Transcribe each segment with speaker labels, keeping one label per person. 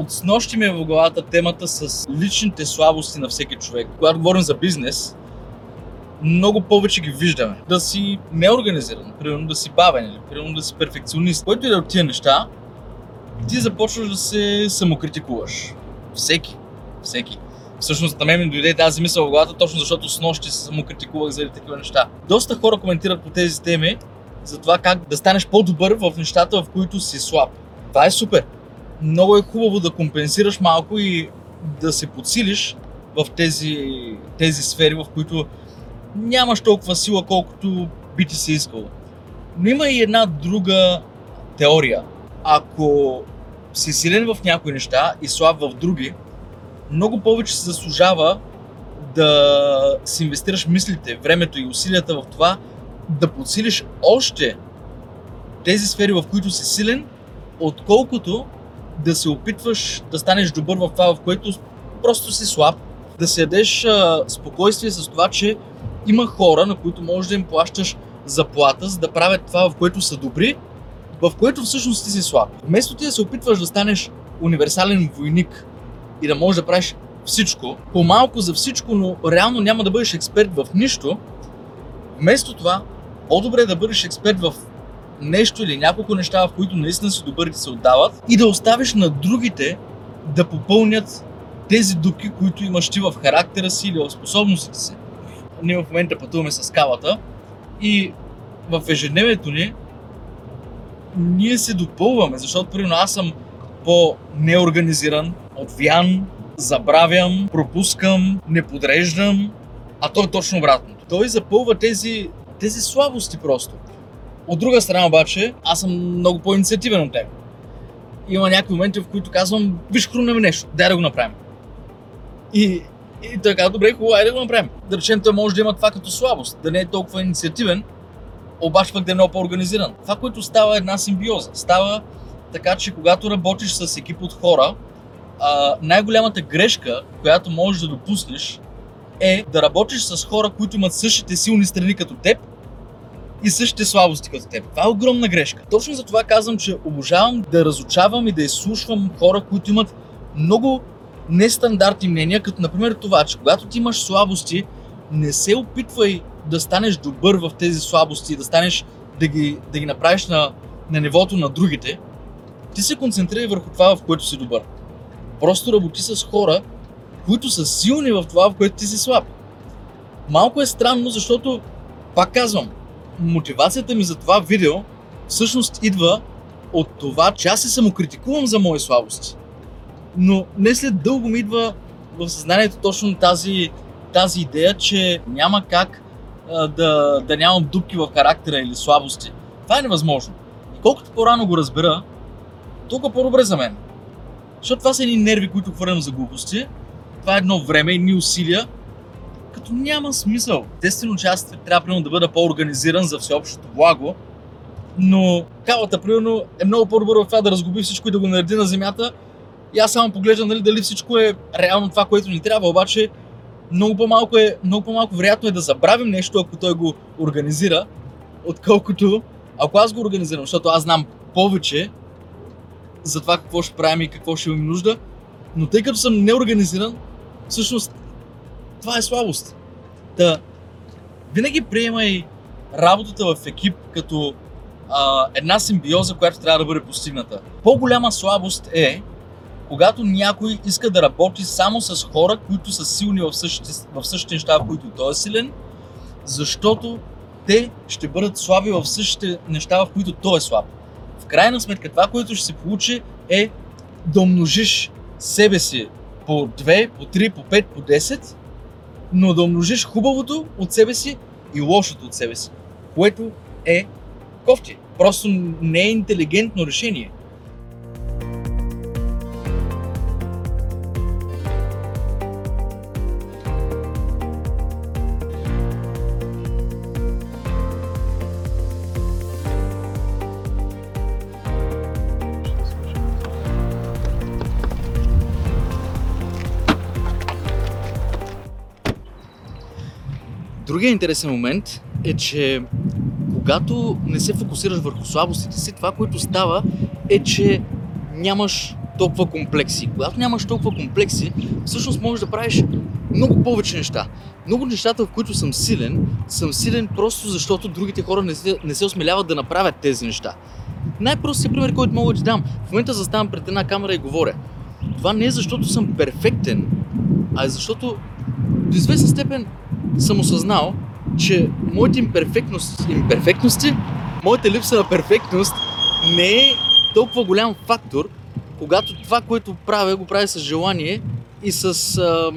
Speaker 1: От снощи ми е в главата темата с личните слабости на всеки човек. Когато говорим за бизнес, много повече ги виждаме. Да си неорганизиран, примерно да си бавен или примерно да си перфекционист. Който и да е от тия неща, ти започваш да се самокритикуваш. Всеки. Всеки. Всъщност на мен ми дойде тази мисъл в главата, точно защото с нощи се самокритикувах заради такива неща. Доста хора коментират по тези теми за това как да станеш по-добър в нещата, в които си слаб. Това е супер. Много е хубаво да компенсираш малко и да се подсилиш в тези, тези сфери, в които нямаш толкова сила, колкото би ти се искало. Но има и една друга теория. Ако си силен в някои неща и слаб в други, много повече се заслужава да си инвестираш мислите, времето и усилията в това да подсилиш още тези сфери, в които си силен, отколкото да се опитваш да станеш добър в това, в което просто си слаб. Да се ядеш а, спокойствие с това, че има хора, на които можеш да им плащаш заплата, за да правят това, в което са добри, в което всъщност ти си слаб. Вместо ти да се опитваш да станеш универсален войник и да можеш да правиш всичко, по-малко за всичко, но реално няма да бъдеш експерт в нищо, вместо това, по-добре е да бъдеш експерт в нещо или няколко неща, в които наистина си добър и се отдават и да оставиш на другите да попълнят тези дупки, които имаш ти в характера си или в способностите си. Ние в момента пътуваме с кавата и в ежедневието ни ние се допълваме, защото примерно аз съм по-неорганизиран, отвян, забравям, пропускам, не подреждам, а той е точно обратното. Той запълва тези, тези слабости просто. От друга страна обаче, аз съм много по-инициативен от теб. Има някакви моменти, в които казвам, виж, хрумнем нещо, дай да го направим. И, и казва, добре, хубаво, айде да го направим. Да речем, той може да има това като слабост, да не е толкова инициативен, обаче пък да е много по-организиран. Това, което става е една симбиоза. Става така, че когато работиш с екип от хора, най-голямата грешка, която можеш да допуснеш, е да работиш с хора, които имат същите силни страни като теб и същите слабости като теб. Това е огромна грешка. Точно за това казвам, че обожавам да разучавам и да изслушвам хора, които имат много нестандартни мнения, като например това, че когато ти имаш слабости, не се опитвай да станеш добър в тези слабости, да станеш да ги, да ги направиш на, на нивото на другите, ти се концентрирай върху това, в което си добър. Просто работи с хора, които са силни в това, в което ти си слаб. Малко е странно, защото, пак казвам, мотивацията ми за това видео всъщност идва от това, че аз се самокритикувам за мои слабости. Но не след дълго ми идва в съзнанието точно тази, тази идея, че няма как а, да, да нямам дупки в характера или слабости. Това е невъзможно. И колкото по-рано го разбера, толкова по-добре за мен. Защото това са едни нерви, които хвърлям за глупости. Това е едно време, едни усилия, като няма смисъл. Естествено, че аз трябва примерно да бъда по-организиран за всеобщото благо, но кавата, примерно, е много по-добър в това да разгуби всичко и да го нареди на земята. И аз само поглеждам нали, дали всичко е реално това, което ни трябва, обаче много по-малко, е, много по-малко вероятно е да забравим нещо, ако той го организира, отколкото ако аз го организирам, защото аз знам повече за това какво ще правим и какво ще имаме нужда, но тъй като съм неорганизиран, всъщност това е слабост. Та, винаги приемай работата в екип като а, една симбиоза, която трябва да бъде постигната. По-голяма слабост е, когато някой иска да работи само с хора, които са силни в същите, в същите неща, в които той е силен, защото те ще бъдат слаби в същите неща, в които той е слаб. В крайна сметка това, което ще се получи е да умножиш себе си по 2, по 3, по 5, по 10, но да умножиш хубавото от себе си и лошото от себе си, което е кофти. Просто не е интелигентно решение. Другия интересен момент е, че когато не се фокусираш върху слабостите си, това, което става е, че нямаш толкова комплекси. Когато нямаш толкова комплекси, всъщност можеш да правиш много повече неща. Много нещата, в които съм силен, съм силен просто защото другите хора не се, не се осмеляват да направят тези неща. Най-простият пример, който мога да ти дам. В момента заставам пред една камера и говоря. Това не е защото съм перфектен, а е защото до известна степен съм осъзнал, че моите имперфектности, имперфектности, моята липса на перфектност не е толкова голям фактор, когато това, което правя, го правя с желание и с, а,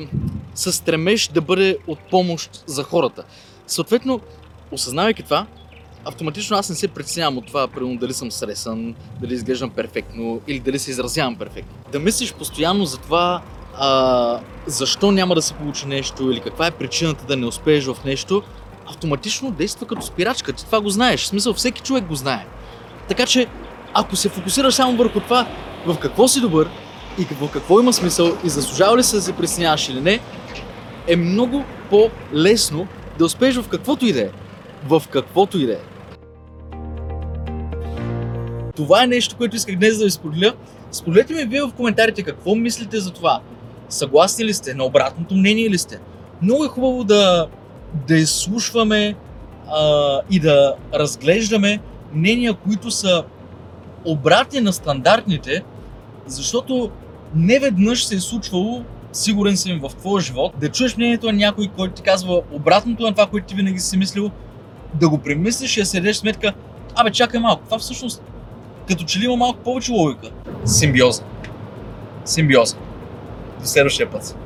Speaker 1: с стремеж да бъде от помощ за хората. Съответно, осъзнавайки това, автоматично аз не се притеснявам от това, примерно дали съм сресан, дали изглеждам перфектно или дали се изразявам перфектно. Да мислиш постоянно за това а, защо няма да се получи нещо или каква е причината да не успееш в нещо, автоматично действа като спирачка. Ти това го знаеш. В смисъл, всеки човек го знае. Така че, ако се фокусираш само върху това, в какво си добър и в какво има смисъл и заслужава ли се да се притесняваш или не, е много по-лесно да успееш в каквото и да е. В каквото и да е. Това е нещо, което исках днес да ви споделя. Споделете ми вие в коментарите какво мислите за това. Съгласни ли сте? На обратното мнение ли сте? Много е хубаво да, да изслушваме а, и да разглеждаме мнения, които са обратни на стандартните, защото не веднъж се е случвало, сигурен съм в твоя живот, да чуеш мнението на някой, който ти казва обратното на това, което ти винаги си мислил, да го премислиш и да се дадеш сметка, абе чакай малко, това всъщност като че ли има малко повече логика. Симбиоза. Симбиоза. Sen Luciano Shepard.